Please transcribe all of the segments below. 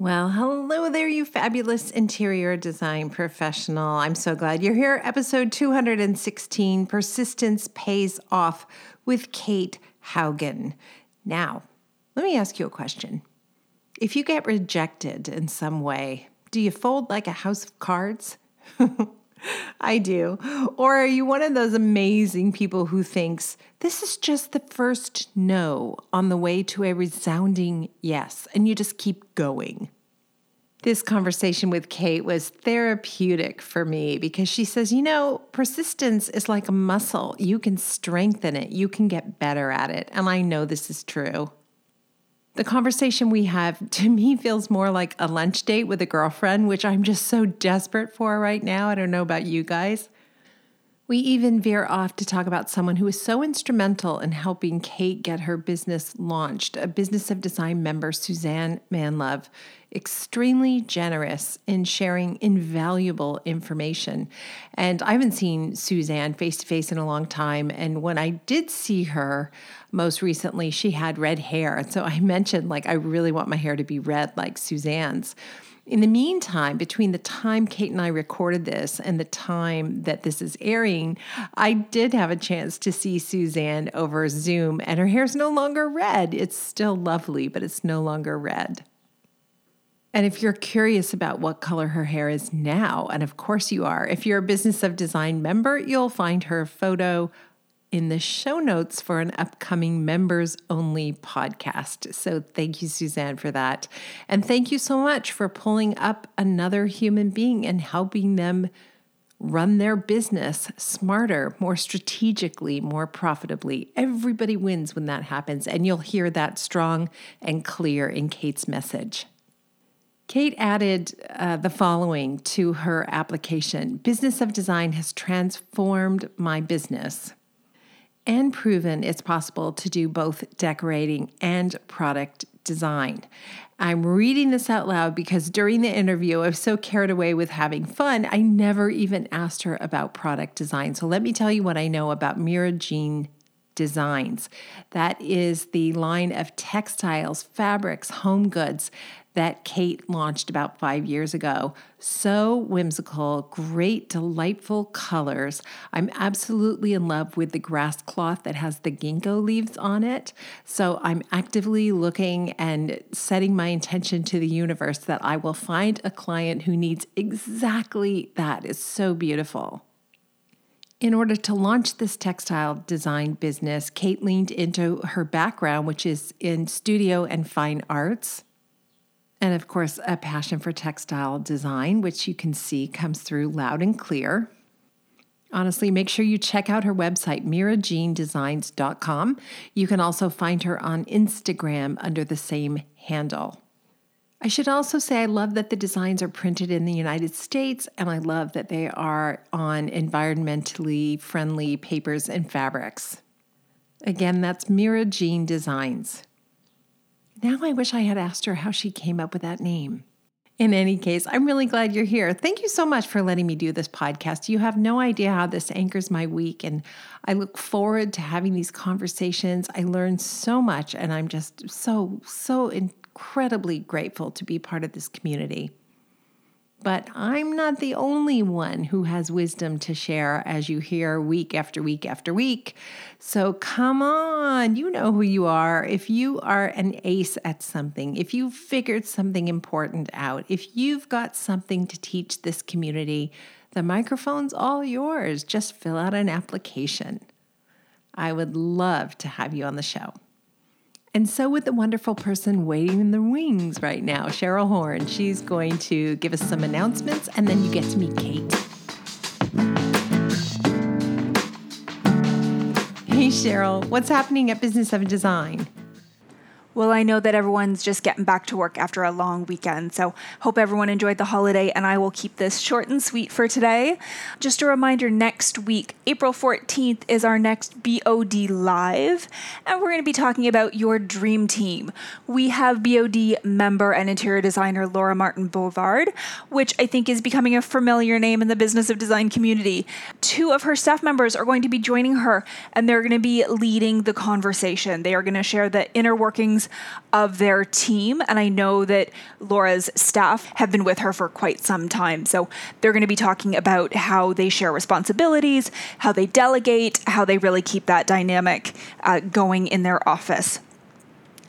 Well, hello there, you fabulous interior design professional. I'm so glad you're here. Episode 216 Persistence Pays Off with Kate Haugen. Now, let me ask you a question. If you get rejected in some way, do you fold like a house of cards? I do. Or are you one of those amazing people who thinks this is just the first no on the way to a resounding yes, and you just keep going? This conversation with Kate was therapeutic for me because she says, you know, persistence is like a muscle. You can strengthen it, you can get better at it. And I know this is true. The conversation we have to me feels more like a lunch date with a girlfriend, which I'm just so desperate for right now. I don't know about you guys. We even veer off to talk about someone who was so instrumental in helping Kate get her business launched, a Business of Design member, Suzanne Manlove, extremely generous in sharing invaluable information. And I haven't seen Suzanne face to face in a long time. And when I did see her most recently, she had red hair. And so I mentioned, like, I really want my hair to be red like Suzanne's. In the meantime, between the time Kate and I recorded this and the time that this is airing, I did have a chance to see Suzanne over Zoom, and her hair's no longer red. It's still lovely, but it's no longer red. And if you're curious about what color her hair is now, and of course you are, if you're a Business of Design member, you'll find her photo in the show notes for an upcoming members only podcast. So thank you, Suzanne, for that. And thank you so much for pulling up another human being and helping them run their business smarter, more strategically, more profitably. Everybody wins when that happens. And you'll hear that strong and clear in Kate's message. Kate added uh, the following to her application Business of Design has transformed my business and proven it's possible to do both decorating and product design. I'm reading this out loud because during the interview, I was so carried away with having fun, I never even asked her about product design. So let me tell you what I know about Mira Jean Designs. That is the line of textiles, fabrics, home goods that Kate launched about five years ago. So whimsical, great, delightful colors. I'm absolutely in love with the grass cloth that has the ginkgo leaves on it. So I'm actively looking and setting my intention to the universe that I will find a client who needs exactly that. It's so beautiful. In order to launch this textile design business, Kate leaned into her background, which is in studio and fine arts. And of course, a passion for textile design, which you can see comes through loud and clear. Honestly, make sure you check out her website, mirajeandesigns.com. You can also find her on Instagram under the same handle. I should also say I love that the designs are printed in the United States, and I love that they are on environmentally friendly papers and fabrics. Again, that's Mira Jean Designs. Now I wish I had asked her how she came up with that name. In any case, I'm really glad you're here. Thank you so much for letting me do this podcast. You have no idea how this anchors my week, and I look forward to having these conversations. I learn so much, and I'm just so, so incredibly grateful to be part of this community. But I'm not the only one who has wisdom to share, as you hear week after week after week. So come on, you know who you are. If you are an ace at something, if you've figured something important out, if you've got something to teach this community, the microphone's all yours. Just fill out an application. I would love to have you on the show. And so with the wonderful person waiting in the wings right now, Cheryl Horn. She's going to give us some announcements and then you get to meet Kate. Hey, Cheryl, what's happening at Business of Design? Well, I know that everyone's just getting back to work after a long weekend, so hope everyone enjoyed the holiday, and I will keep this short and sweet for today. Just a reminder next week, April 14th, is our next BOD Live, and we're going to be talking about your dream team. We have BOD member and interior designer Laura Martin Bouvard, which I think is becoming a familiar name in the business of design community. Two of her staff members are going to be joining her, and they're going to be leading the conversation. They are going to share the inner workings of their team. And I know that Laura's staff have been with her for quite some time. So they're going to be talking about how they share responsibilities, how they delegate, how they really keep that dynamic uh, going in their office.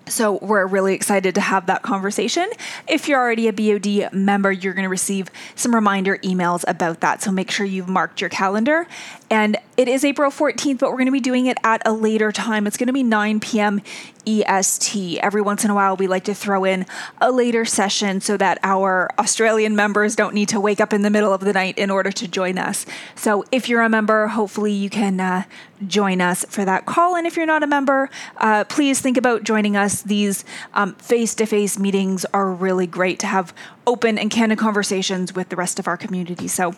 So we're really excited to have that conversation. If you're already a BOD member, you're going to receive some reminder emails about that. So make sure you've marked your calendar. And it is April 14th, but we're going to be doing it at a later time. It's going to be 9 p.m. EST. Every once in a while, we like to throw in a later session so that our Australian members don't need to wake up in the middle of the night in order to join us. So if you're a member, hopefully you can uh, join us for that call. And if you're not a member, uh, please think about joining us. These face to face meetings are really great to have open and candid conversations with the rest of our community. So,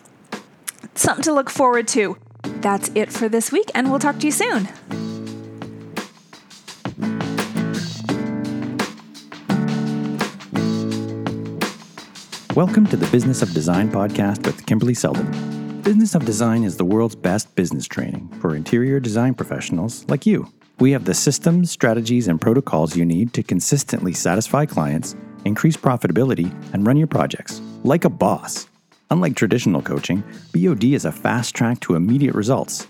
something to look forward to. That's it for this week, and we'll talk to you soon. Welcome to the Business of Design podcast with Kimberly Seldon. Business of Design is the world's best business training for interior design professionals like you. We have the systems, strategies, and protocols you need to consistently satisfy clients, increase profitability, and run your projects like a boss. Unlike traditional coaching, BOD is a fast track to immediate results.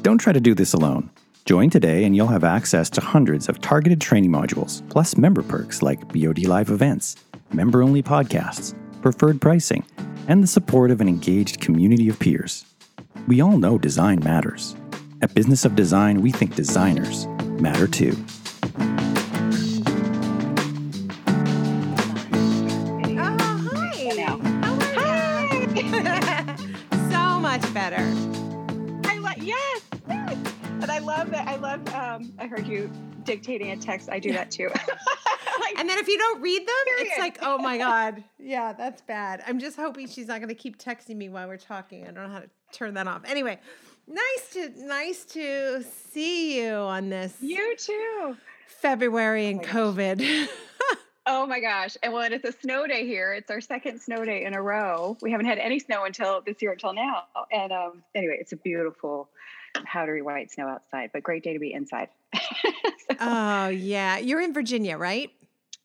Don't try to do this alone. Join today and you'll have access to hundreds of targeted training modules, plus member perks like BOD Live events, member only podcasts, preferred pricing, and the support of an engaged community of peers. We all know design matters. At Business of Design, we think designers matter too. Heard you dictating a text. I do that too. Like, And then if you don't read them, it's like, oh my God. Yeah, that's bad. I'm just hoping she's not going to keep texting me while we're talking. I don't know how to turn that off. Anyway, nice to nice to see you on this you too. February and my gosh. COVID. Oh my gosh! And well, it's a snow day here. It's our second snow day in a row. We haven't had any snow until this year until now. And um, anyway, it's a beautiful powdery white snow outside, but great day to be inside. So, oh, yeah. You're in Virginia, right?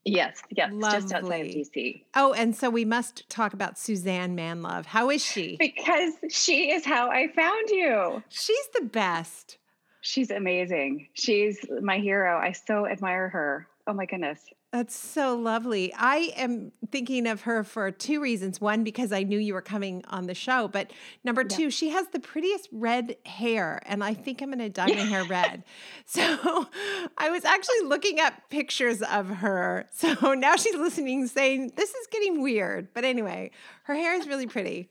yes, yes, just outside of DC. Oh, and so we must talk about Suzanne Manlove. How is she? Because she is how I found you. She's the best. She's amazing. She's my hero. I so admire her. Oh my goodness. That's so lovely. I am thinking of her for two reasons. One, because I knew you were coming on the show, but number Yeah. two, she has the prettiest red hair, and I think I'm going to dye my hair red. So I was actually looking up pictures of her. So now she's listening, saying, This is getting weird. But anyway, her hair is really pretty.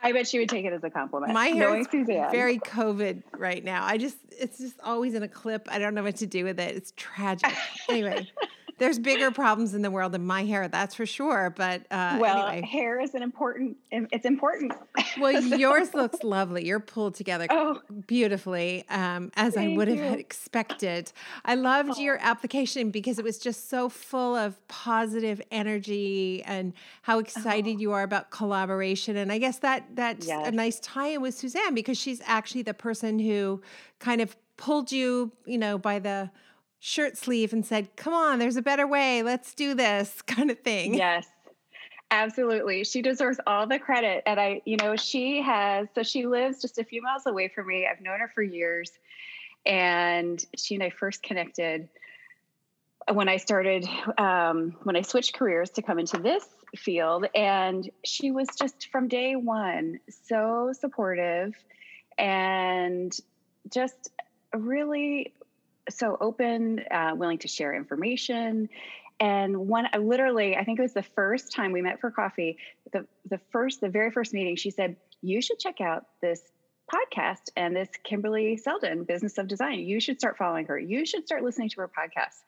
I bet she would take it as a compliment. My hair is Suzanne. very COVID right now. I just, it's just always in a clip. I don't know what to do with it. It's tragic. anyway, there's bigger problems in the world than my hair, that's for sure. But uh, well, anyway, hair is an important. It's important. well, So- yours looks lovely. You're pulled together Oh. beautifully, um, as I would have you. expected. I loved your application because it was just so full of positive energy and how excited you are about collaboration. And I guess that that's a nice tie-in with Suzanne because she's actually the person who kind of pulled you, you know, by the shirt sleeve and said, "Come on, there's a better way. Let's do this," kind of thing. Yes. Absolutely. She deserves all the credit. And I, you know, she has, so she lives just a few miles away from me. I've known her for years. And she and I first connected when I started, um, when I switched careers to come into this field. And she was just from day one so supportive and just really so open, uh, willing to share information. And one, I literally, I think it was the first time we met for coffee. The the first, the very first meeting, she said, "You should check out this podcast and this Kimberly Seldon, Business of Design. You should start following her. You should start listening to her podcast."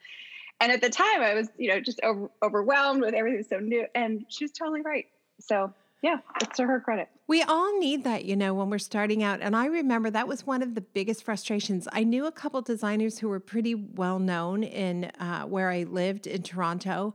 And at the time, I was, you know, just over, overwhelmed with everything so new. And she was totally right. So yeah, it's to her credit. We all need that, you know, when we're starting out. And I remember that was one of the biggest frustrations. I knew a couple designers who were pretty well known in uh, where I lived in Toronto.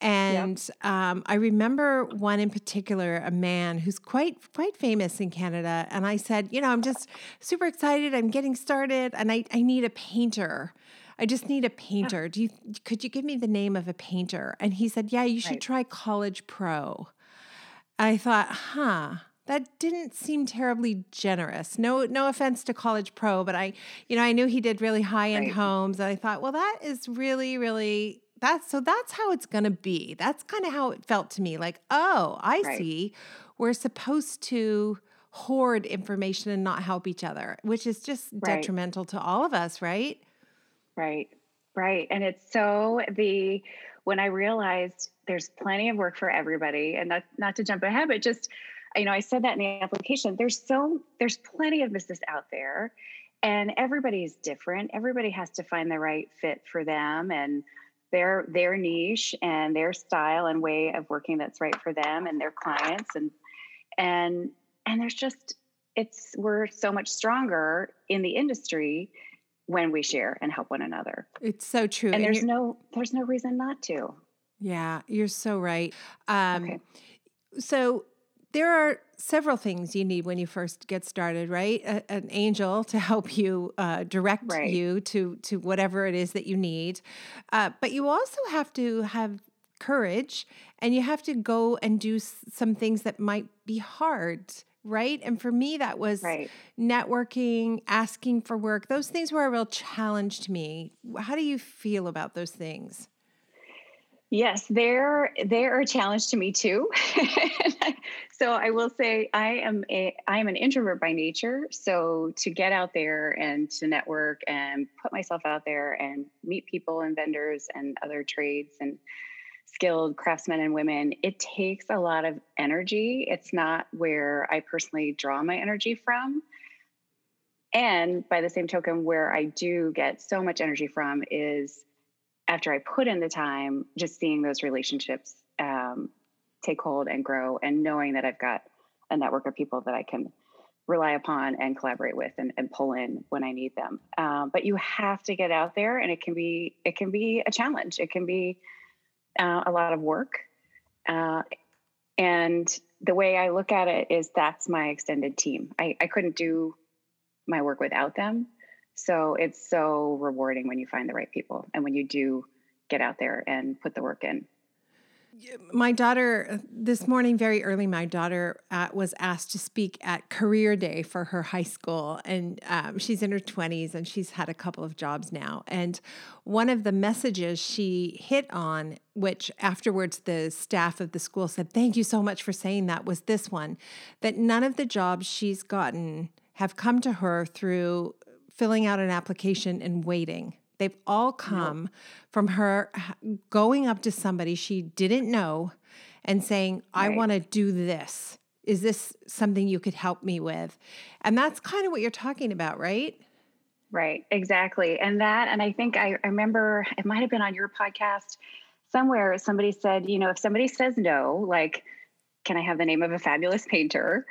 And um, I remember one in particular, a man who's quite quite famous in Canada. And I said, you know, I'm just super excited. I'm getting started and I, I need a painter. I just need a painter. Do you could you give me the name of a painter? And he said, Yeah, you should Right. try College Pro. I thought, huh, that didn't seem terribly generous. No, no offense to College Pro, but I, you know, I knew he did really high end Right. homes, and I thought, well, that is really, really that's so that's how it's gonna be. That's kind of how it felt to me. Like, oh, I Right. see. We're supposed to hoard information and not help each other, which is just Right. detrimental to all of us, right? Right, right. And it's so the when I realized there's plenty of work for everybody, and not not to jump ahead, but just you know, I said that in the application. There's so there's plenty of business out there, and everybody's different. Everybody has to find the right fit for them and their their niche and their style and way of working that's right for them and their clients and and and there's just it's we're so much stronger in the industry when we share and help one another It's so true. and there's no there's no reason not to Yeah, you're so right. Um, Okay. So there are several things you need when you first get started, right? A, an angel to help you uh, direct Right. you to to whatever it is that you need, uh, but you also have to have courage, and you have to go and do s- some things that might be hard. Right. And for me, that was Right. networking, asking for work. Those things were a real challenge to me. How do you feel about those things? yes they're they're a challenge to me too so i will say i am a i am an introvert by nature so to get out there and to network and put myself out there and meet people and vendors and other trades and skilled craftsmen and women it takes a lot of energy it's not where i personally draw my energy from and by the same token where i do get so much energy from is after I put in the time, just seeing those relationships um, take hold and grow, and knowing that I've got a network of people that I can rely upon and collaborate with and, and pull in when I need them. Um, but you have to get out there, and it can be it can be a challenge. It can be uh, a lot of work, uh, and the way I look at it is that's my extended team. I, I couldn't do my work without them. So it's so rewarding when you find the right people and when you do get out there and put the work in. My daughter this morning very early my daughter uh, was asked to speak at career day for her high school. And um, she's in her 20s and she's had a couple of jobs now. And one of the messages she hit on which afterwards the staff of the school said thank you so much for saying that was this one that none of the jobs she's gotten have come to her through filling out an application and waiting They've all come from her going up to somebody she didn't know and saying, I Right. want to do this. Is this something you could help me with? And that's kind of what you're talking about, right? Right, exactly. And that, and I think I, I remember it might have been on your podcast somewhere, somebody said, you know, if somebody says no, like, can I have the name of a fabulous painter?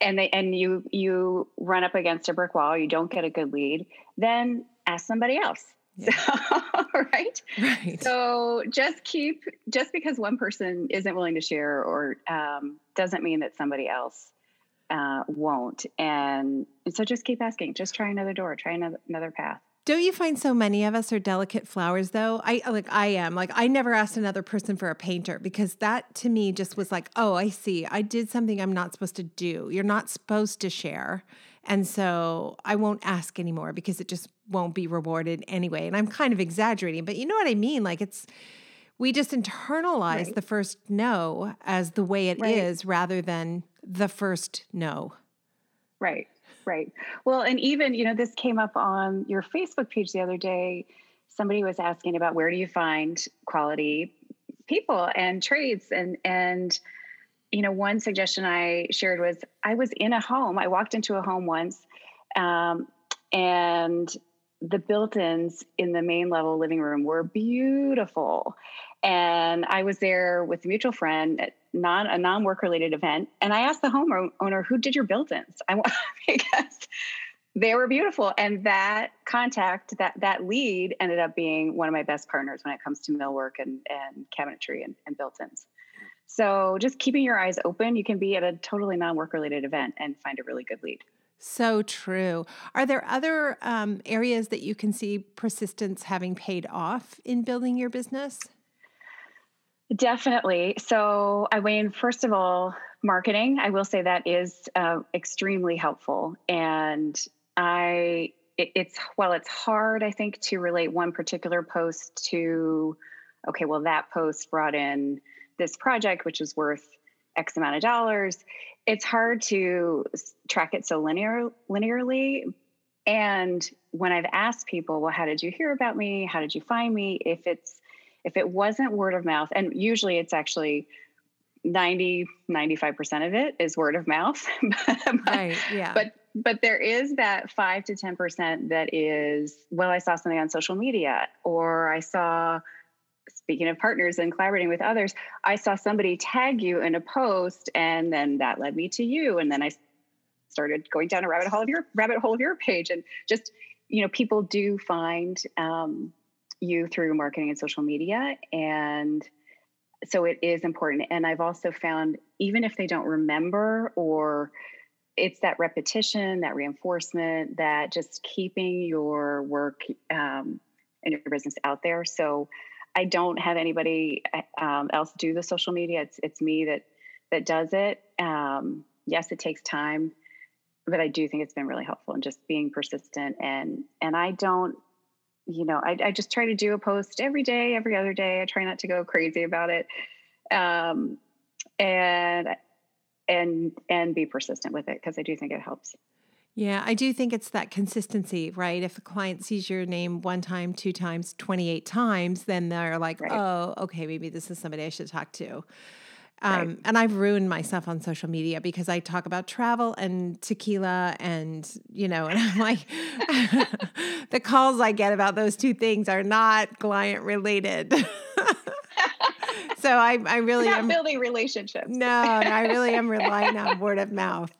And they and you you run up against a brick wall, you don't get a good lead, then ask somebody else. So, right? Right. So just keep just because one person isn't willing to share or um, doesn't mean that somebody else uh, won't. And, and so just keep asking. Just try another door. Try another another path. Don't you find so many of us are delicate flowers though? I like I am. Like I never asked another person for a painter because that to me just was like, "Oh, I see. I did something I'm not supposed to do. You're not supposed to share." And so I won't ask anymore because it just won't be rewarded anyway. And I'm kind of exaggerating, but you know what I mean? Like it's we just internalize Right. the first no as the way it is Right. rather than the first no. Right. Right. Well, and even, you know, this came up on your Facebook page the other day. Somebody was asking about where do you find quality people and trades and and you know, one suggestion I shared was I was in a home. I walked into a home once, um, and the built-ins in the main level living room were beautiful. And I was there with a mutual friend at non a non-work related event, and I asked the homeowner, "Who did your built-ins?" I because they were beautiful, and that contact, that that lead, ended up being one of my best partners when it comes to millwork and and cabinetry and, and built-ins. So just keeping your eyes open, you can be at a totally non-work related event and find a really good lead. So true. Are there other um, areas that you can see persistence having paid off in building your business? Definitely. So, I mean, first of all, marketing, I will say that is uh, extremely helpful. And I, it, it's, well, it's hard, I think, to relate one particular post to, okay, well, that post brought in this project, which is worth X amount of dollars. It's hard to track it so linear, linearly. And when I've asked people, well, how did you hear about me? How did you find me? If it's, if it wasn't word of mouth, and usually it's actually 90 95% of it is word of mouth but, right yeah but but there is that 5 to 10% that is well i saw something on social media or i saw speaking of partners and collaborating with others i saw somebody tag you in a post and then that led me to you and then i started going down a rabbit hole of your rabbit hole of your page and just you know people do find um, you through marketing and social media and so it is important. And I've also found, even if they don't remember or it's that repetition, that reinforcement, that just keeping your work um, and your business out there. So I don't have anybody um, else do the social media. It's it's me that that does it. Um, yes, it takes time, but I do think it's been really helpful and just being persistent and and I don't you know, I, I, just try to do a post every day, every other day. I try not to go crazy about it, um, and and and be persistent with it because I do think it helps. Yeah, I do think it's that consistency, right? If a client sees your name one time, two times, 28 times, then they're like, right. oh, okay, maybe this is somebody I should talk to. Um, right. And I've ruined myself on social media because I talk about travel and tequila, and you know, and I'm like, the calls I get about those two things are not client related. so I, I really not am building relationships. No, I really am relying on word of mouth.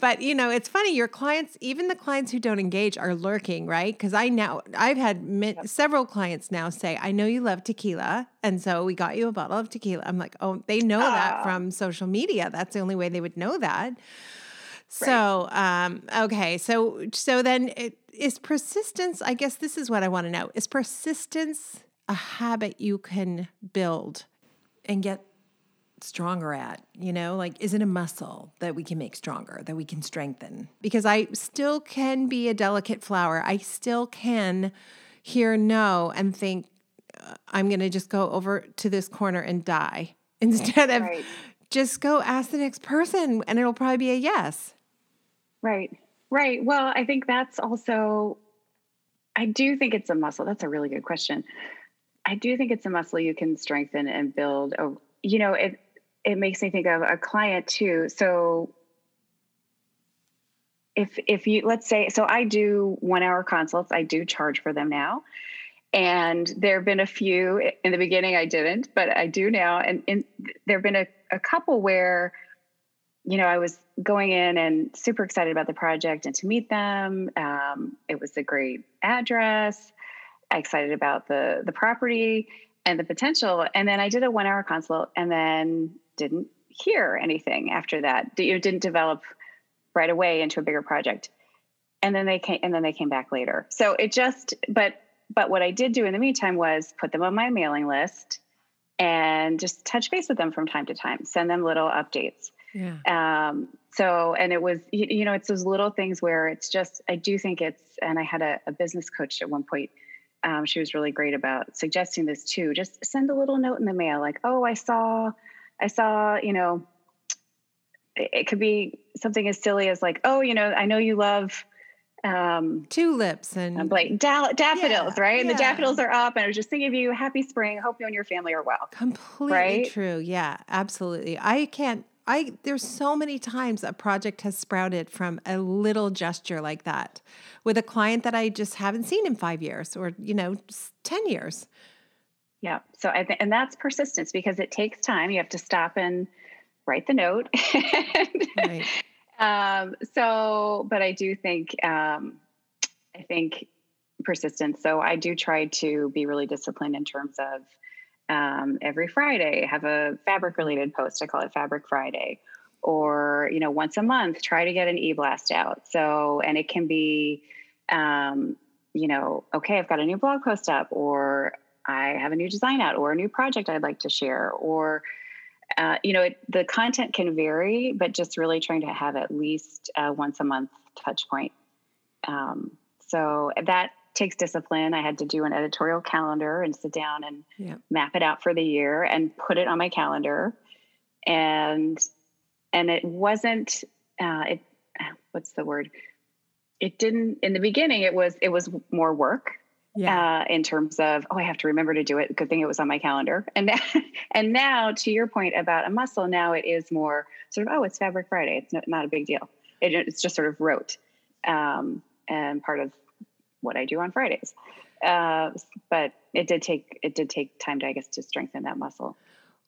But you know, it's funny. Your clients, even the clients who don't engage, are lurking, right? Because I now I've had mi- yep. several clients now say, "I know you love tequila, and so we got you a bottle of tequila." I'm like, "Oh, they know that from social media. That's the only way they would know that." Right. So, um, okay, so so then it, is persistence. I guess this is what I want to know: is persistence a habit you can build? And get stronger at? You know, like, is it a muscle that we can make stronger, that we can strengthen? Because I still can be a delicate flower. I still can hear no and think, uh, I'm going to just go over to this corner and die instead of right. just go ask the next person and it'll probably be a yes. Right. Right. Well, I think that's also, I do think it's a muscle. That's a really good question. I do think it's a muscle you can strengthen and build. You know, it it makes me think of a client too. So if if you let's say so I do 1 hour consults, I do charge for them now. And there have been a few in the beginning I didn't, but I do now and, and there've been a, a couple where you know, I was going in and super excited about the project and to meet them. Um, it was a great address excited about the the property and the potential. And then I did a one hour consult and then didn't hear anything after that. You didn't develop right away into a bigger project. And then they came and then they came back later. So it just but but what I did do in the meantime was put them on my mailing list and just touch base with them from time to time, send them little updates. Yeah. Um, so, and it was, you, you, know, it's those little things where it's just, I do think it's, and I had a, a business coach at one point um, she was really great about suggesting this too. Just send a little note in the mail, like, "Oh, I saw, I saw," you know. It, it could be something as silly as like, "Oh, you know, I know you love." Um, tulips and like da- daffodils, yeah, right? And yeah. the daffodils are up, and I was just thinking of you. Happy spring. Hope you and your family are well. Completely right? true. Yeah, absolutely. I can't I there's so many times a project has sprouted from a little gesture like that with a client that I just haven't seen in 5 years or you know 10 years. Yeah. So I think and that's persistence because it takes time. You have to stop and write the note. right. Um so but I do think um I think persistence. So I do try to be really disciplined in terms of um, every Friday have a fabric related post. I call it Fabric Friday. or you know once a month try to get an e-blast out so and it can be um, you know okay i've got a new blog post up or i have a new design out or a new project i'd like to share or uh, you know it, the content can vary but just really trying to have at least once a month touch point um, so that takes discipline. I had to do an editorial calendar and sit down and yeah. map it out for the year and put it on my calendar. And and it wasn't uh, it what's the word? It didn't in the beginning it was it was more work yeah. Uh, in terms of oh i have to remember to do it. Good thing it was on my calendar. And now, and now to your point about a muscle now it is more sort of oh it's fabric friday. It's not, not a big deal. It, it's just sort of rote um, and part of what i do on fridays uh, but it did take it did take time to i guess to strengthen that muscle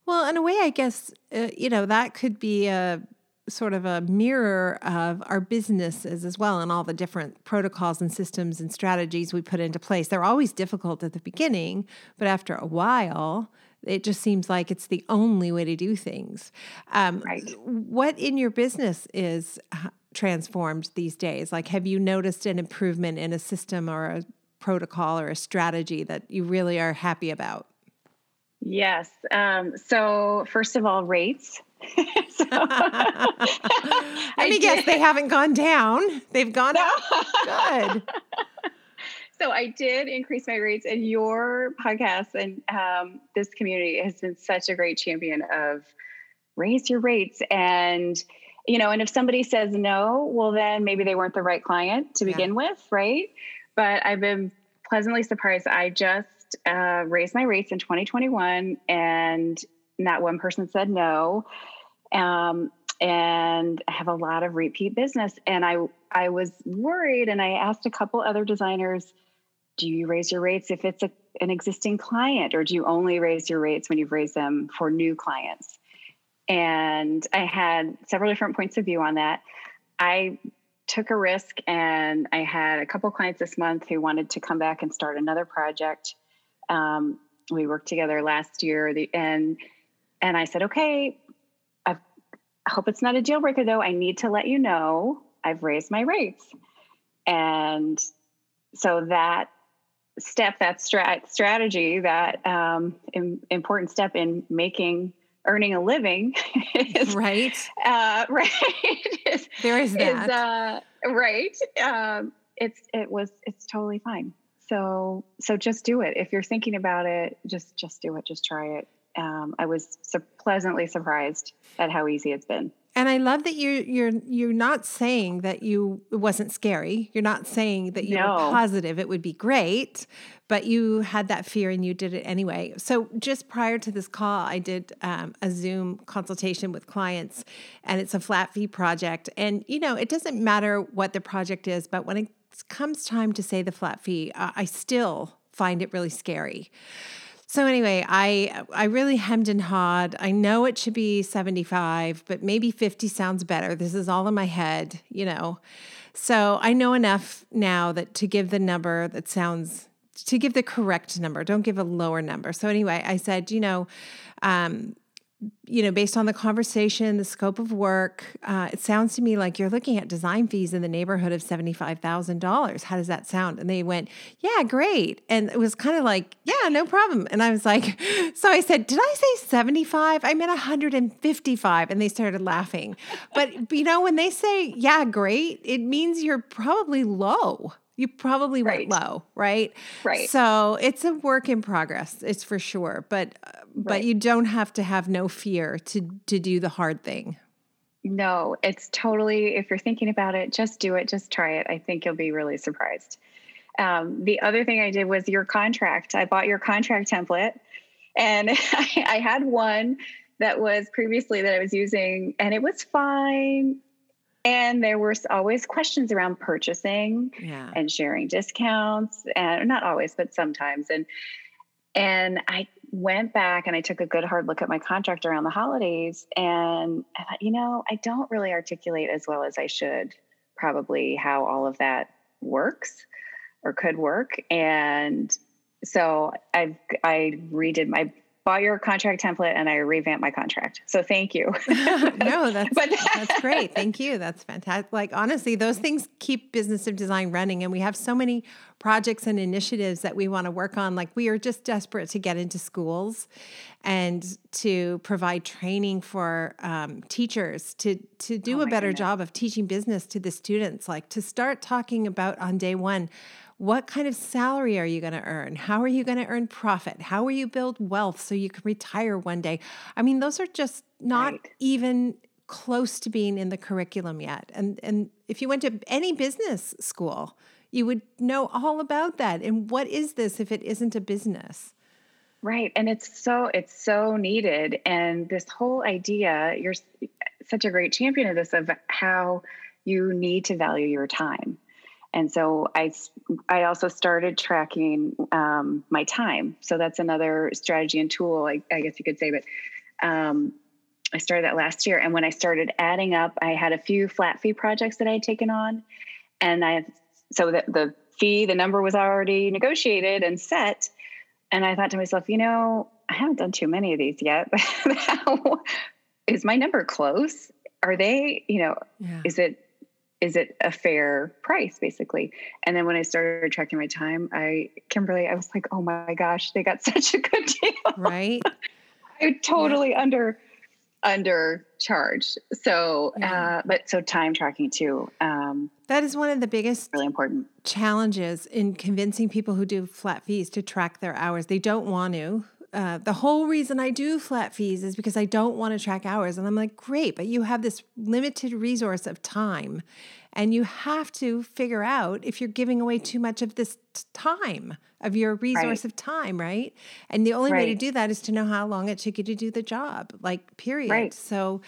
well, in a way, I guess, uh, you know, that could be a sort of a mirror of our businesses as well and all the different protocols and systems and strategies we put into place. They're always difficult at the beginning, but after a while, it just seems like it's the only way to do things. Um, right. What in your business is transformed these days? Like, have you noticed an improvement in a system or a protocol or a strategy that you really are happy about? Yes. Um, so, first of all, rates. so, Let me guess, they haven't gone down. They've gone no. up. Good. So I did increase my rates, and your podcast and um, this community has been such a great champion of raise your rates. And you know, and if somebody says no, well, then maybe they weren't the right client to begin yeah. with, right? But I've been pleasantly surprised. I just uh, raised my rates in 2021, and not one person said no. Um, and I have a lot of repeat business. And I I was worried, and I asked a couple other designers, "Do you raise your rates if it's a, an existing client, or do you only raise your rates when you've raised them for new clients?" And I had several different points of view on that. I took a risk, and I had a couple clients this month who wanted to come back and start another project um, we worked together last year, and and I said, okay, I've, I hope it's not a deal breaker though. I need to let you know I've raised my rates, and so that step, that strat- strategy, that um, Im- important step in making earning a living is, right. uh, right is, there is that. is, uh, right um, it's it was it's totally fine. So so just do it. If you're thinking about it just just do it. Just try it. Um, i was su- pleasantly surprised at how easy it's been and i love that you you're you're not saying that you it wasn't scary you're not saying that you no. were positive it would be great but you had that fear and you did it anyway so just prior to this call i did um, a zoom consultation with clients and it's a flat fee project and you know it doesn't matter what the project is but when it comes time to say the flat fee, uh, I still find it really scary. So anyway, I I really hemmed and hawed. I know it should be 75, but maybe 50 sounds better. This is all in my head, you know. So I know enough now that to give the number that sounds to give the correct number. Don't give a lower number. So anyway, I said, you know, um, you know, based on the conversation, the scope of work, uh, it sounds to me like you're looking at design fees in the neighborhood of $75,000. How does that sound? And they went, Yeah, great. And it was kind of like, Yeah, no problem. And I was like, So I said, Did I say 75? I meant 155. And they started laughing. But, you know, when they say, Yeah, great, it means you're probably low you probably right. went low, right? Right. So it's a work in progress. It's for sure, but uh, right. but you don't have to have no fear to to do the hard thing. No, it's totally. If you're thinking about it, just do it. Just try it. I think you'll be really surprised. Um, the other thing I did was your contract. I bought your contract template, and I, I had one that was previously that I was using, and it was fine and there were always questions around purchasing yeah. and sharing discounts and not always but sometimes and and i went back and i took a good hard look at my contract around the holidays and i thought you know i don't really articulate as well as i should probably how all of that works or could work and so I've i redid my bought your contract template and I revamped my contract. So thank you. no, that's but, that's great. Thank you. That's fantastic. Like honestly, those things keep business of design running and we have so many projects and initiatives that we want to work on. Like we are just desperate to get into schools and to provide training for um, teachers to to do oh a better goodness. job of teaching business to the students. Like to start talking about on day one what kind of salary are you going to earn? How are you going to earn profit? How will you build wealth so you can retire one day? I mean, those are just not right. even close to being in the curriculum yet. And and if you went to any business school, you would know all about that. And what is this if it isn't a business? Right. And it's so it's so needed and this whole idea, you're such a great champion of this of how you need to value your time and so I, I also started tracking um, my time. So that's another strategy and tool, I, I guess you could say. But um, I started that last year. And when I started adding up, I had a few flat fee projects that I had taken on. And I, so the, the fee, the number was already negotiated and set. And I thought to myself, you know, I haven't done too many of these yet. is my number close? Are they, you know, yeah. is it is it a fair price basically? And then when i started tracking my time i kimberly i was like oh my gosh they got such a good deal. Right? I totally yeah. under undercharged. So yeah. uh, but so time tracking too um, that is one of the biggest really important. challenges in convincing people who do flat fees to track their hours. They don't want to uh, the whole reason I do flat fees is because I don't want to track hours. And I'm like, great, but you have this limited resource of time. And you have to figure out if you're giving away too much of this time, of your resource right. of time, right? And the only right. way to do that is to know how long it took you to do the job, like, period. Right. So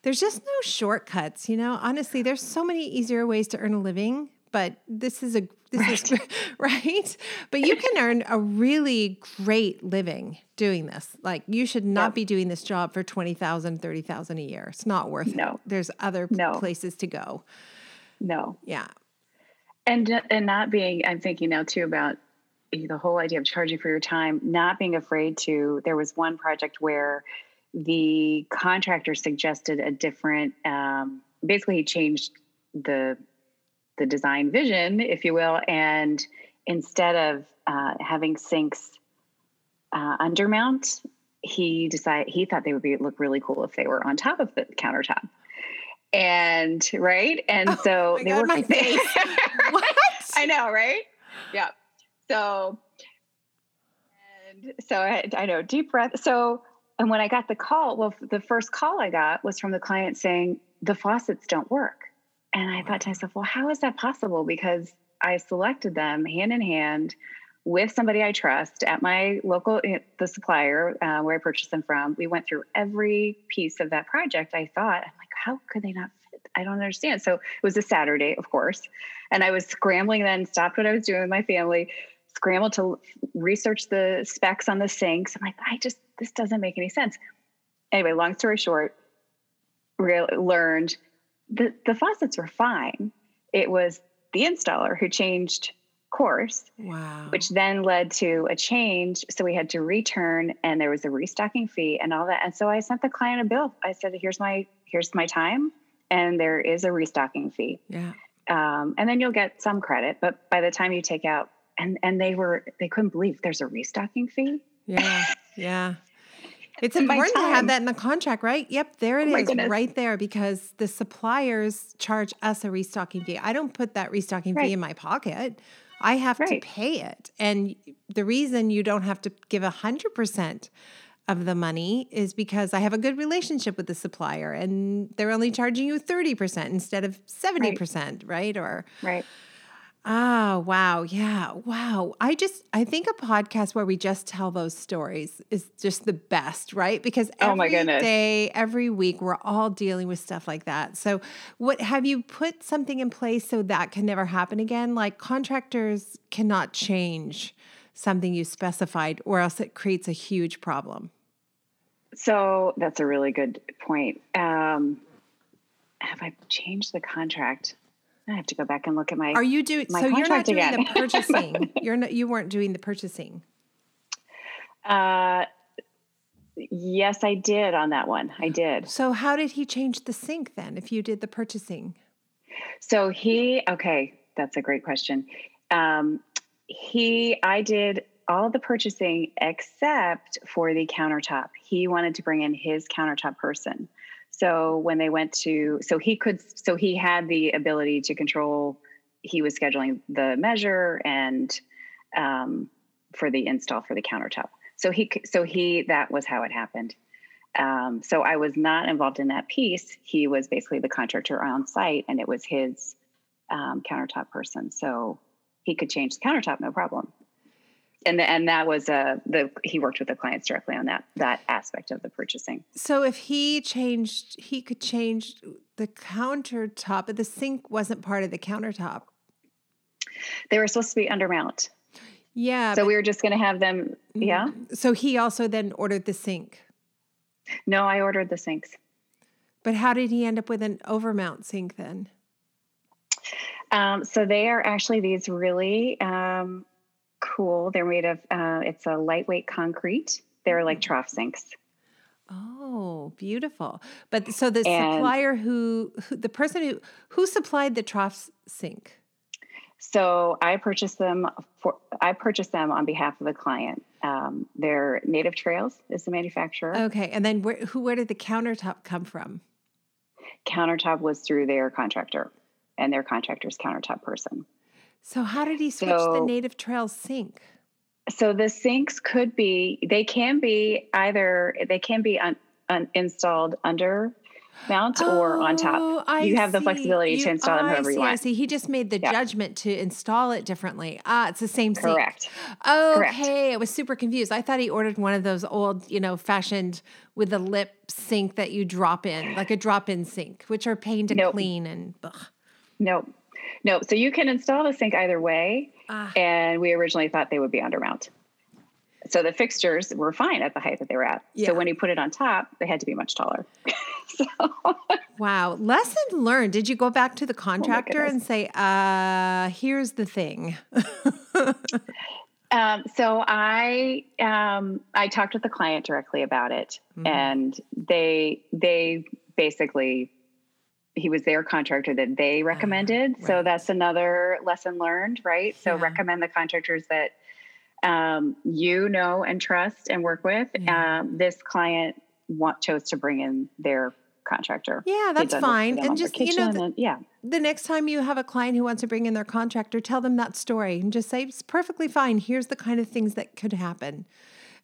there's just no shortcuts, you know? Honestly, there's so many easier ways to earn a living but this is a this right. is right but you can earn a really great living doing this like you should not yep. be doing this job for 20,000 30,000 a year it's not worth no. it there's other no. places to go no yeah and and not being i'm thinking now too about the whole idea of charging for your time not being afraid to there was one project where the contractor suggested a different um, basically he changed the the design vision, if you will, and instead of uh, having sinks uh, undermount, he decided he thought they would be look really cool if they were on top of the countertop. And right, and oh so they God, were. My face. what? I know, right? Yeah. So, and so I, I know deep breath. So, and when I got the call, well, the first call I got was from the client saying the faucets don't work. And I thought to myself, well, how is that possible? Because I selected them hand in hand with somebody I trust at my local, eh, the supplier uh, where I purchased them from. We went through every piece of that project. I thought, I'm like, how could they not fit? I don't understand. So it was a Saturday, of course. And I was scrambling then, stopped what I was doing with my family, scrambled to research the specs on the sinks. I'm like, I just, this doesn't make any sense. Anyway, long story short, re- learned the, the faucets were fine. It was the installer who changed course, wow. which then led to a change. So we had to return and there was a restocking fee and all that. And so I sent the client a bill. I said, here's my, here's my time. And there is a restocking fee. Yeah. Um, and then you'll get some credit, but by the time you take out and, and they were, they couldn't believe there's a restocking fee. Yeah. Yeah. It's important to have that in the contract, right? Yep, there it oh is, right there, because the suppliers charge us a restocking fee. I don't put that restocking right. fee in my pocket. I have right. to pay it. And the reason you don't have to give a hundred percent of the money is because I have a good relationship with the supplier and they're only charging you 30% instead of 70%, right? right? Or Right. Ah, wow. Yeah. Wow. I just, I think a podcast where we just tell those stories is just the best, right? Because every oh my goodness. day, every week, we're all dealing with stuff like that. So, what have you put something in place so that can never happen again? Like contractors cannot change something you specified, or else it creates a huge problem. So, that's a really good point. Um, have I changed the contract? I have to go back and look at my. Are you doing? So you're not doing again. the purchasing. you're not. You weren't doing the purchasing. Uh, Yes, I did on that one. I did. So, how did he change the sink then if you did the purchasing? So, he, okay, that's a great question. Um, he, I did all the purchasing except for the countertop. He wanted to bring in his countertop person. So, when they went to, so he could, so he had the ability to control, he was scheduling the measure and um, for the install for the countertop. So he, so he, that was how it happened. Um, so I was not involved in that piece. He was basically the contractor on site, and it was his um, countertop person. So he could change the countertop, no problem. And the, and that was uh, the he worked with the clients directly on that that aspect of the purchasing. So if he changed, he could change the countertop, but the sink wasn't part of the countertop. They were supposed to be undermount. Yeah. So but, we were just going to have them. Yeah. So he also then ordered the sink. No, I ordered the sinks. But how did he end up with an overmount sink then? Um, so they are actually these really um, cool. They're made of uh, it's a lightweight concrete. They're like mm-hmm. trough sinks. Oh, beautiful! But so the and, supplier who, who the person who who supplied the trough sink so I purchased them for I purchased them on behalf of the client. Um, they're Native Trails is the manufacturer. Okay, and then where who where did the countertop come from? Countertop was through their contractor, and their contractor's countertop person. So how did he switch so, the Native trail sink? So the sinks could be they can be either they can be un, un, installed under mount oh, or on top. Oh, I you have see. the flexibility you, to install them however see, you want. I see. He just made the yeah. judgment to install it differently. Ah, it's the same sink. Correct. Okay, Correct. I was super confused. I thought he ordered one of those old, you know, fashioned with a lip sink that you drop in, like a drop-in sink, which are pain to nope. clean and. Ugh. Nope. No, so you can install the sink either way, ah. and we originally thought they would be undermount so the fixtures were fine at the height that they were at. Yeah. So when you put it on top, they had to be much taller. so. Wow. Lesson learned. Did you go back to the oh contractor oh and say, uh, here's the thing? um, so I um, I talked with the client directly about it, mm-hmm. and they they basically he was their contractor that they ah, recommended. Uh, right. So that's another lesson learned, right? So yeah. recommend the contractors that um, you know and trust and work with. Um, this client want, chose to bring in their contractor. Yeah, that's fine. And just you know, the, and, yeah. The next time you have a client who wants to bring in their contractor, tell them that story and just say it's perfectly fine. Here's the kind of things that could happen.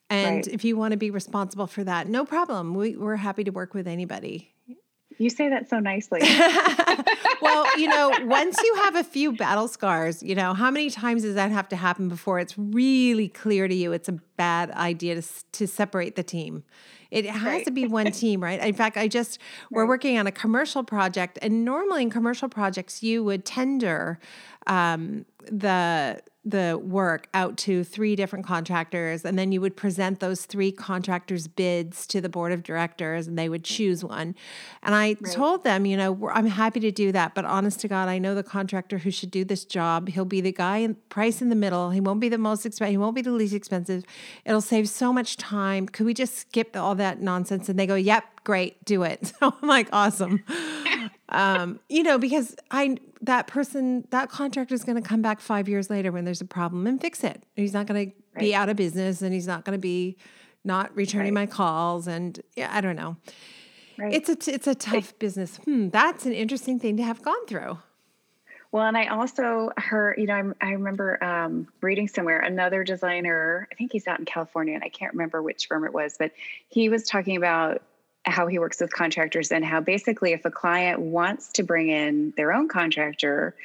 And right. if you want to be responsible for that, no problem. We, we're happy to work with anybody. You say that so nicely. well, you know, once you have a few battle scars, you know, how many times does that have to happen before it's really clear to you it's a bad idea to, to separate the team? It has right. to be one team, right? In fact, I just, we're working on a commercial project, and normally in commercial projects, you would tender um, the the work out to three different contractors and then you would present those three contractors bids to the board of directors and they would choose one. And i right. told them you know i'm happy to do that but honest to god i know the contractor who should do this job. He'll be the guy in price in the middle. He won't be the most expensive he won't be the least expensive. It'll save so much time. Could we just skip all that nonsense? And they go yep great do it. So i'm like awesome. Um, you know, because I that person that contractor is going to come back five years later when there's a problem and fix it. He's not going right. to be out of business, and he's not going to be not returning right. my calls, and yeah, I don't know. Right. It's a it's a tough business. Hmm, that's an interesting thing to have gone through. Well, and I also heard, you know, I'm, i remember um, reading somewhere another designer. I think he's out in California, and I can't remember which firm it was, but he was talking about how he works with contractors and how basically if a client wants to bring in their own contractor,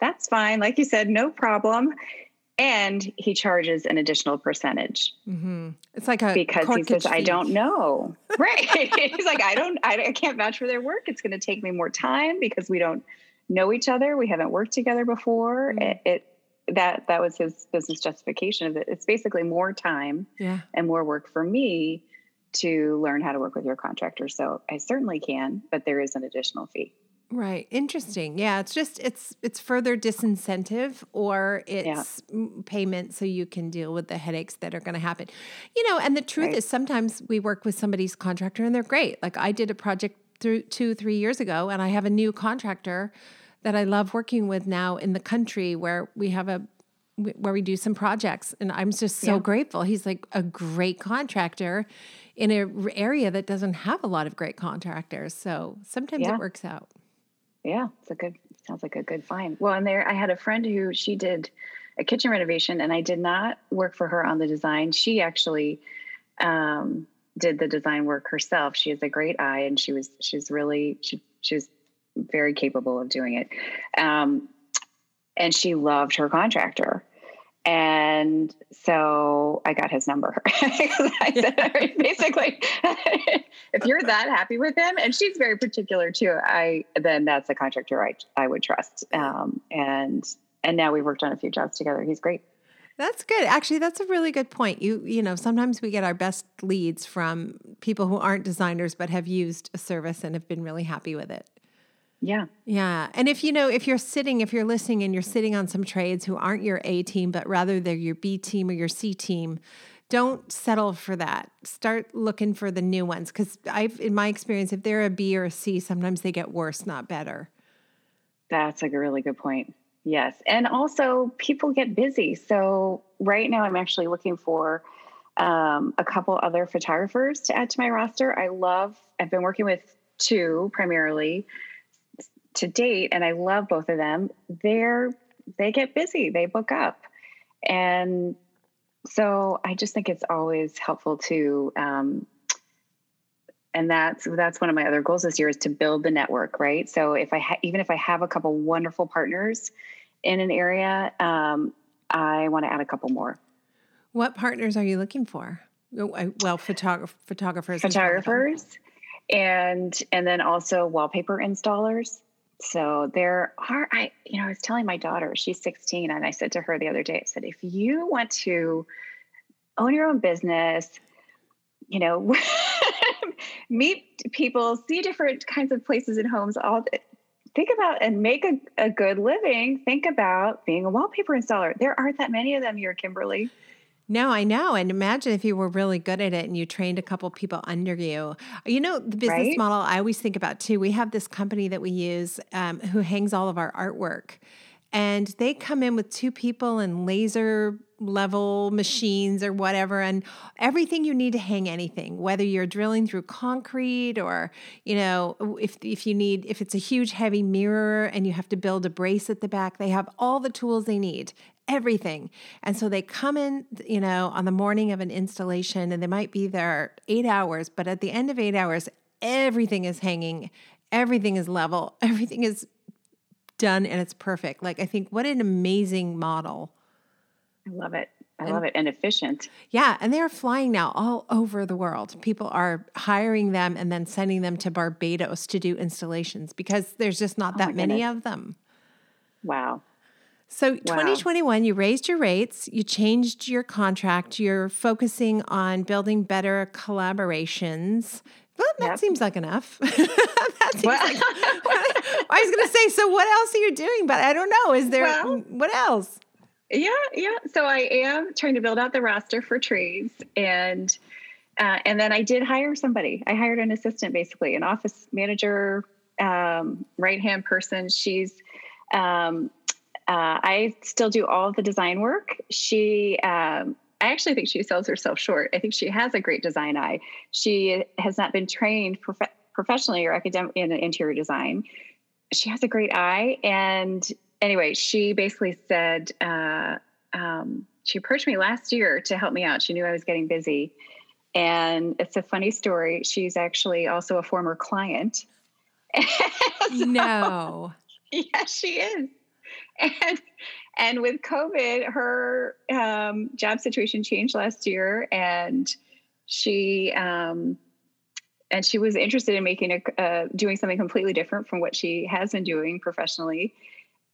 that's fine. Like you said, no problem. And he charges an additional percentage. Mm-hmm. It's like a because he says, "I don't know." right? He's like, "I don't. I, I can't vouch for their work. It's going to take me more time because we don't know each other. We haven't worked together before." Mm-hmm. It, it that that was his business justification of it. It's basically more time yeah. and more work for me to learn how to work with your contractor. So I certainly can, but there is an additional fee. Right. Interesting. Yeah, it's just it's it's further disincentive or it's yeah. payment so you can deal with the headaches that are going to happen. You know, and the truth right. is sometimes we work with somebody's contractor and they're great. Like I did a project through 2 3 years ago and I have a new contractor that I love working with now in the country where we have a where we do some projects and I'm just so yeah. grateful. He's like a great contractor in an area that doesn't have a lot of great contractors. So sometimes yeah. it works out. Yeah, it's a good sounds like a good find. Well, and there I had a friend who she did a kitchen renovation and I did not work for her on the design. She actually um, did the design work herself. She has a great eye and she was she's really she she was very capable of doing it. Um, and she loved her contractor. And so I got his number. I said, basically, if you're that happy with him, and she's very particular too, I then that's a contractor I I would trust. Um, and and now we've worked on a few jobs together. He's great. That's good. Actually, that's a really good point. You you know, sometimes we get our best leads from people who aren't designers but have used a service and have been really happy with it. Yeah. Yeah. And if you know, if you're sitting, if you're listening and you're sitting on some trades who aren't your A team, but rather they're your B team or your C team, don't settle for that. Start looking for the new ones. Cause I've, in my experience, if they're a B or a C, sometimes they get worse, not better. That's a really good point. Yes. And also, people get busy. So, right now, I'm actually looking for um, a couple other photographers to add to my roster. I love, I've been working with two primarily to date, and I love both of them, they're they get busy, they book up, and so I just think it's always helpful to. Um, and that's that's one of my other goals this year is to build the network right? So if i ha- even if i have a couple wonderful partners in an area um, i want to add a couple more. What partners are you looking for? Oh, well photograph- photographers photographers. and and then also wallpaper installers so there are, I, you know, I was telling my daughter, she's 16, and I said to her the other day, I said, if you want to own your own business, you know, meet people, see different kinds of places and homes, all think about and make a, a good living. Think about being a wallpaper installer. There aren't that many of them here, Kimberly. No, I know. And imagine if you were really good at it and you trained a couple people under you. You know, the business right? model I always think about too. We have this company that we use um, who hangs all of our artwork. And they come in with two people and laser level machines or whatever and everything you need to hang anything whether you're drilling through concrete or you know if if you need if it's a huge heavy mirror and you have to build a brace at the back they have all the tools they need everything. And so they come in, you know, on the morning of an installation and they might be there eight hours, but at the end of eight hours, everything is hanging, everything is level, everything is done and it's perfect. Like, I think what an amazing model. I love it. I and, love it and efficient. Yeah, and they're flying now all over the world. People are hiring them and then sending them to Barbados to do installations because there's just not oh that many of them. Wow. So, wow. 2021, you raised your rates, you changed your contract, you're focusing on building better collaborations. Well, that yep. seems like enough. that seems well. like, I was going to say, so what else are you doing? But I don't know. Is there, well, what else? Yeah, yeah. So I am trying to build out the roster for trees, and uh, and then I did hire somebody. I hired an assistant, basically, an office manager, um, right hand person. She's um, uh, I still do all of the design work. She, um, I actually think she sells herself short. I think she has a great design eye. She has not been trained prof- professionally or academic in interior design. She has a great eye. And anyway, she basically said, uh, um, she approached me last year to help me out. She knew I was getting busy. And it's a funny story. She's actually also a former client. so, no. Yes, she is. And and with COVID, her um, job situation changed last year, and she um, and she was interested in making a uh, doing something completely different from what she has been doing professionally.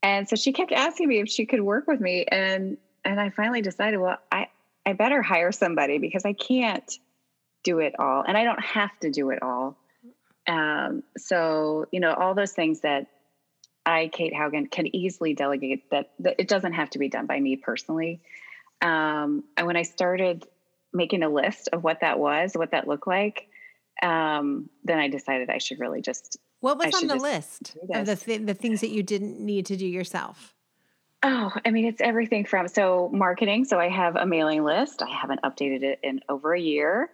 And so she kept asking me if she could work with me, and and I finally decided, well, I I better hire somebody because I can't do it all, and I don't have to do it all. Um, so, you know, all those things that I, Kate Haugen, can easily delegate that, that it doesn't have to be done by me personally. Um, and when I started making a list of what that was, what that looked like, um, then I decided I should really just. What was on the list of the th- the things that you didn't need to do yourself? Oh, I mean, it's everything from so marketing. So I have a mailing list. I haven't updated it in over a year.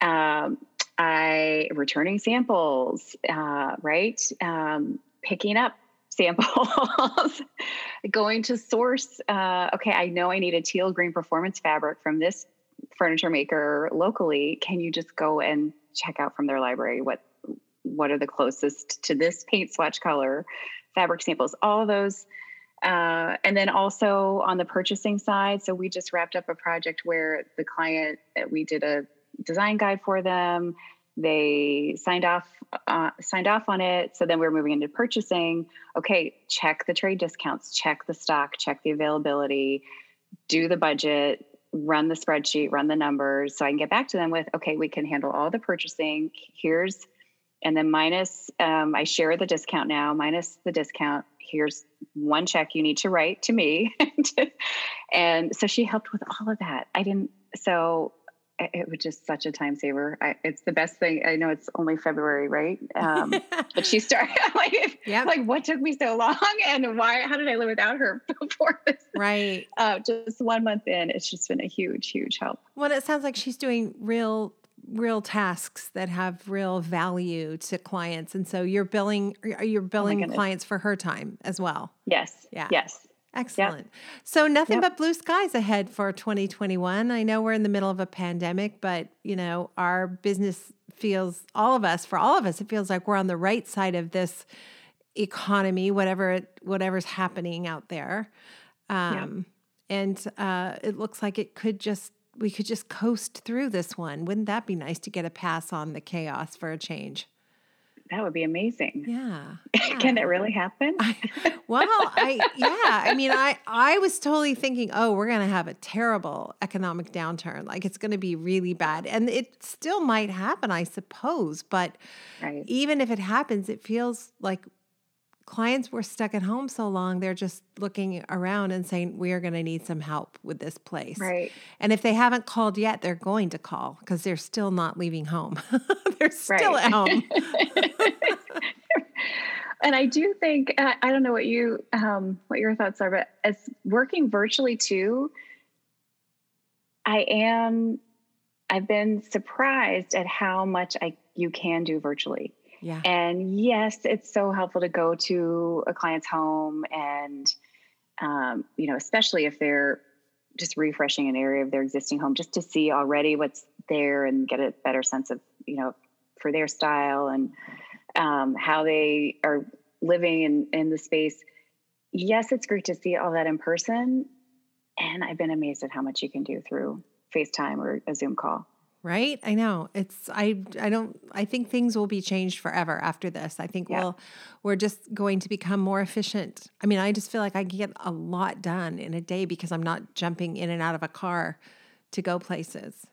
Um, I returning samples, uh, right? Um, picking up samples, going to source. Uh, okay, I know I need a teal green performance fabric from this furniture maker locally. Can you just go and check out from their library what what are the closest to this paint swatch color fabric samples? All those. Uh, and then also on the purchasing side, so we just wrapped up a project where the client we did a design guide for them. They signed off uh, signed off on it. So then we're moving into purchasing. Okay, check the trade discounts, check the stock, check the availability, do the budget, run the spreadsheet, run the numbers, so I can get back to them with okay, we can handle all the purchasing. Here's and then minus um, I share the discount now minus the discount. Here's one check you need to write to me, and so she helped with all of that. I didn't so it was just such a time saver. I, it's the best thing. I know it's only February, right? Um, but she started like, Yep. like what took me so long, and why? How did I live without her before this? right. Uh, just one month in, it's just been a huge, huge help. Well, it sounds like she's doing real real tasks that have real value to clients and so you're billing you're billing goodness. clients for her time as well Yes. Yeah. Yes. Excellent. So nothing Yep. but blue skies ahead for 2021. I know we're in the middle of a pandemic, but you know, our business feels all of us, for all of us, it feels like we're on the right side of this economy, whatever it, whatever's happening out there. Um, and uh, it looks like it could just we could just coast through this one. Wouldn't that be nice to get a pass on the chaos for a change? That would be amazing. Yeah. Can yeah. it really happen? Well, I yeah, I mean, I I was totally thinking, oh, we're gonna have a terrible economic downturn, like it's gonna be really bad, and it still might happen, I suppose. But right. even if it happens, it feels like clients were stuck at home so long, they're just looking around and saying, we are gonna need some help with this place. Right. And if they haven't called yet, they're going to call because they're still not leaving home. they're still at home. and I do think I I don't know what you um, what your thoughts are, but as working virtually too, I am. I've been surprised at how much I you can do virtually. Yeah. And yes, it's so helpful to go to a client's home and, um, you know, especially if they're just refreshing an area of their existing home, just to see already what's there and get a better sense of, you know, for their style and um, how they are living in, in the space. Yes, it's great to see all that in person. And I've been amazed at how much you can do through FaceTime or a Zoom call. Right? I know. It's I I don't I think things will be changed forever after this. I think Yeah. we'll we're just going to become more efficient. I mean, I just feel like I can get a lot done in a day because I'm not jumping in and out of a car to go places.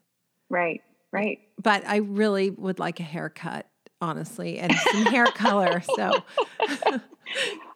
Right, right. But I really would like a haircut, honestly, and some hair color. So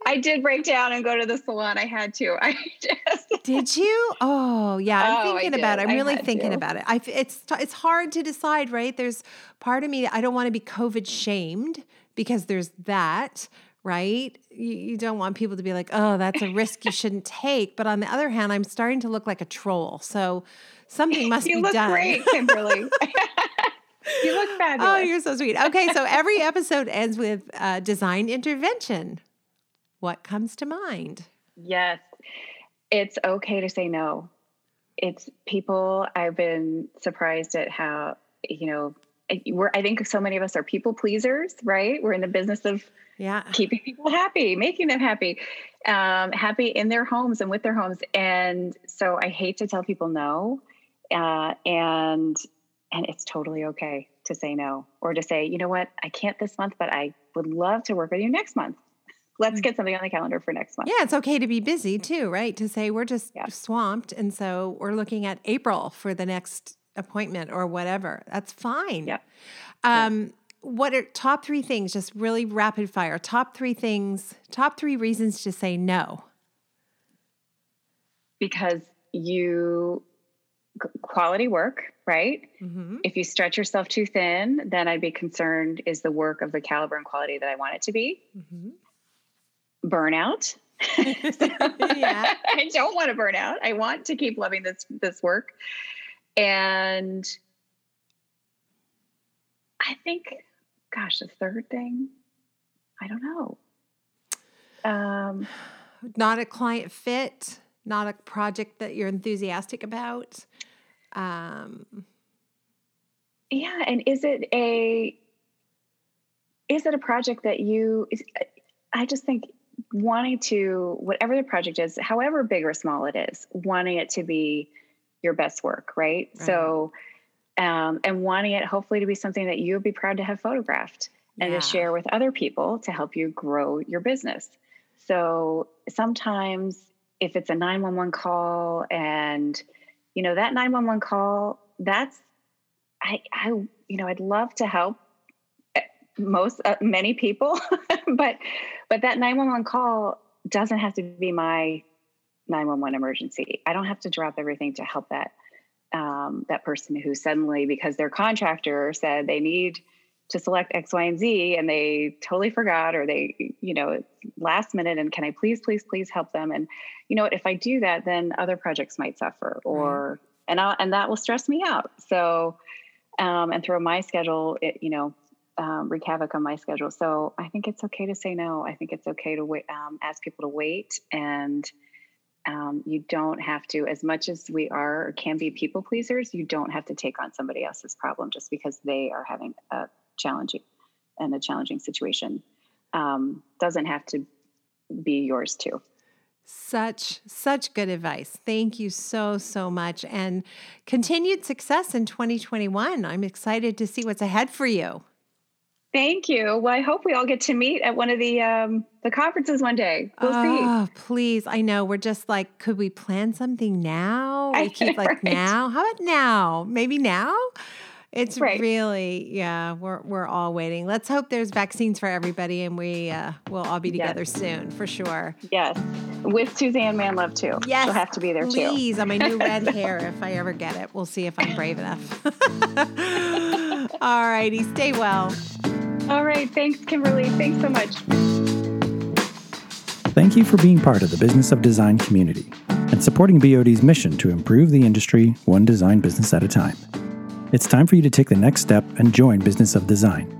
I did break down and go to the salon. I had to. I just Did you? Oh, yeah. I'm Oh, thinking about it. I'm I really thinking to. about it. I, it's it's hard to decide, right? There's part of me I don't want to be COVID shamed because there's that, right? You, you don't want people to be like, oh, that's a risk you shouldn't take. But on the other hand, I'm starting to look like a troll, so something must you be look done. great, Kimberly. you look fabulous. Oh, you're so sweet. Okay, so every episode ends with uh, design intervention. What comes to mind? Yes. It's okay to say no. It's people, I've been surprised at how, you know, we're, I think so many of us are people pleasers, right? We're in the business of Yeah. keeping people happy, making them happy, um, happy in their homes and with their homes. And so I hate to tell people no. Uh, and, and it's totally okay to say no or to say, you know what, I can't this month, but I would love to work with you next month. Let's get something on the calendar for next month. Yeah, it's okay to be busy too, right? To say we're just Yeah. swamped and so we're looking at April for the next appointment or whatever. That's fine. Yep. Um what are top three things, just really rapid fire, top three things, top three reasons to say no? Because you, quality work, right? Mm-hmm. If you stretch yourself too thin, then I'd be concerned is the work of the caliber and quality that I want it to be? Mm-hmm. Burnout. yeah. I don't want to burn out. I want to keep loving this this work. And I think, gosh, the third thing, I don't know. Um, not a client fit, not a project that you're enthusiastic about. Um, yeah, and is it a is it a project that you? Is, I just think wanting to whatever the project is, however big or small it is, wanting it to be your best work, right? right. So um, and wanting it hopefully to be something that you would be proud to have photographed and yeah. to share with other people to help you grow your business. So sometimes if it's a 911 call and you know that 911 call that's I I you know I'd love to help most uh, many people but but that 911 call doesn't have to be my 911 emergency. I don't have to drop everything to help that um, that person who suddenly, because their contractor said they need to select X, Y, and Z, and they totally forgot, or they, you know, last minute, and can I please, please, please help them? And you know, if I do that, then other projects might suffer, or right. and I, and that will stress me out. So, um, and throw my schedule, it, you know, um, wreak havoc on my schedule. So I think it's okay to say no. I think it's okay to wait, um, ask people to wait and um, you don't have to, as much as we are or can be people pleasers, you don't have to take on somebody else's problem just because they are having a challenging and a challenging situation. Um, doesn't have to be yours too. Such, such good advice. Thank you so, so much. And continued success in 2021. I'm excited to see what's ahead for you. Thank you. Well, I hope we all get to meet at one of the um, the conferences one day. We'll oh, see. Please, I know we're just like, could we plan something now? We keep like right. now. How about now? Maybe now. It's right. really, yeah. We're we're all waiting. Let's hope there's vaccines for everybody, and we uh, will all be together yes. soon for sure. Yes, with Suzanne Manlove too. Yes, she'll have to be there please, too. Please, on my new red hair, if I ever get it. We'll see if I'm brave enough. all righty, stay well. All right. Thanks, Kimberly. Thanks so much. Thank you for being part of the Business of Design community and supporting BOD's mission to improve the industry one design business at a time. It's time for you to take the next step and join Business of Design.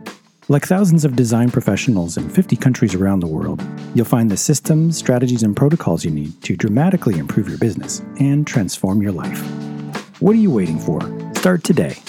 Like thousands of design professionals in 50 countries around the world, you'll find the systems, strategies, and protocols you need to dramatically improve your business and transform your life. What are you waiting for? Start today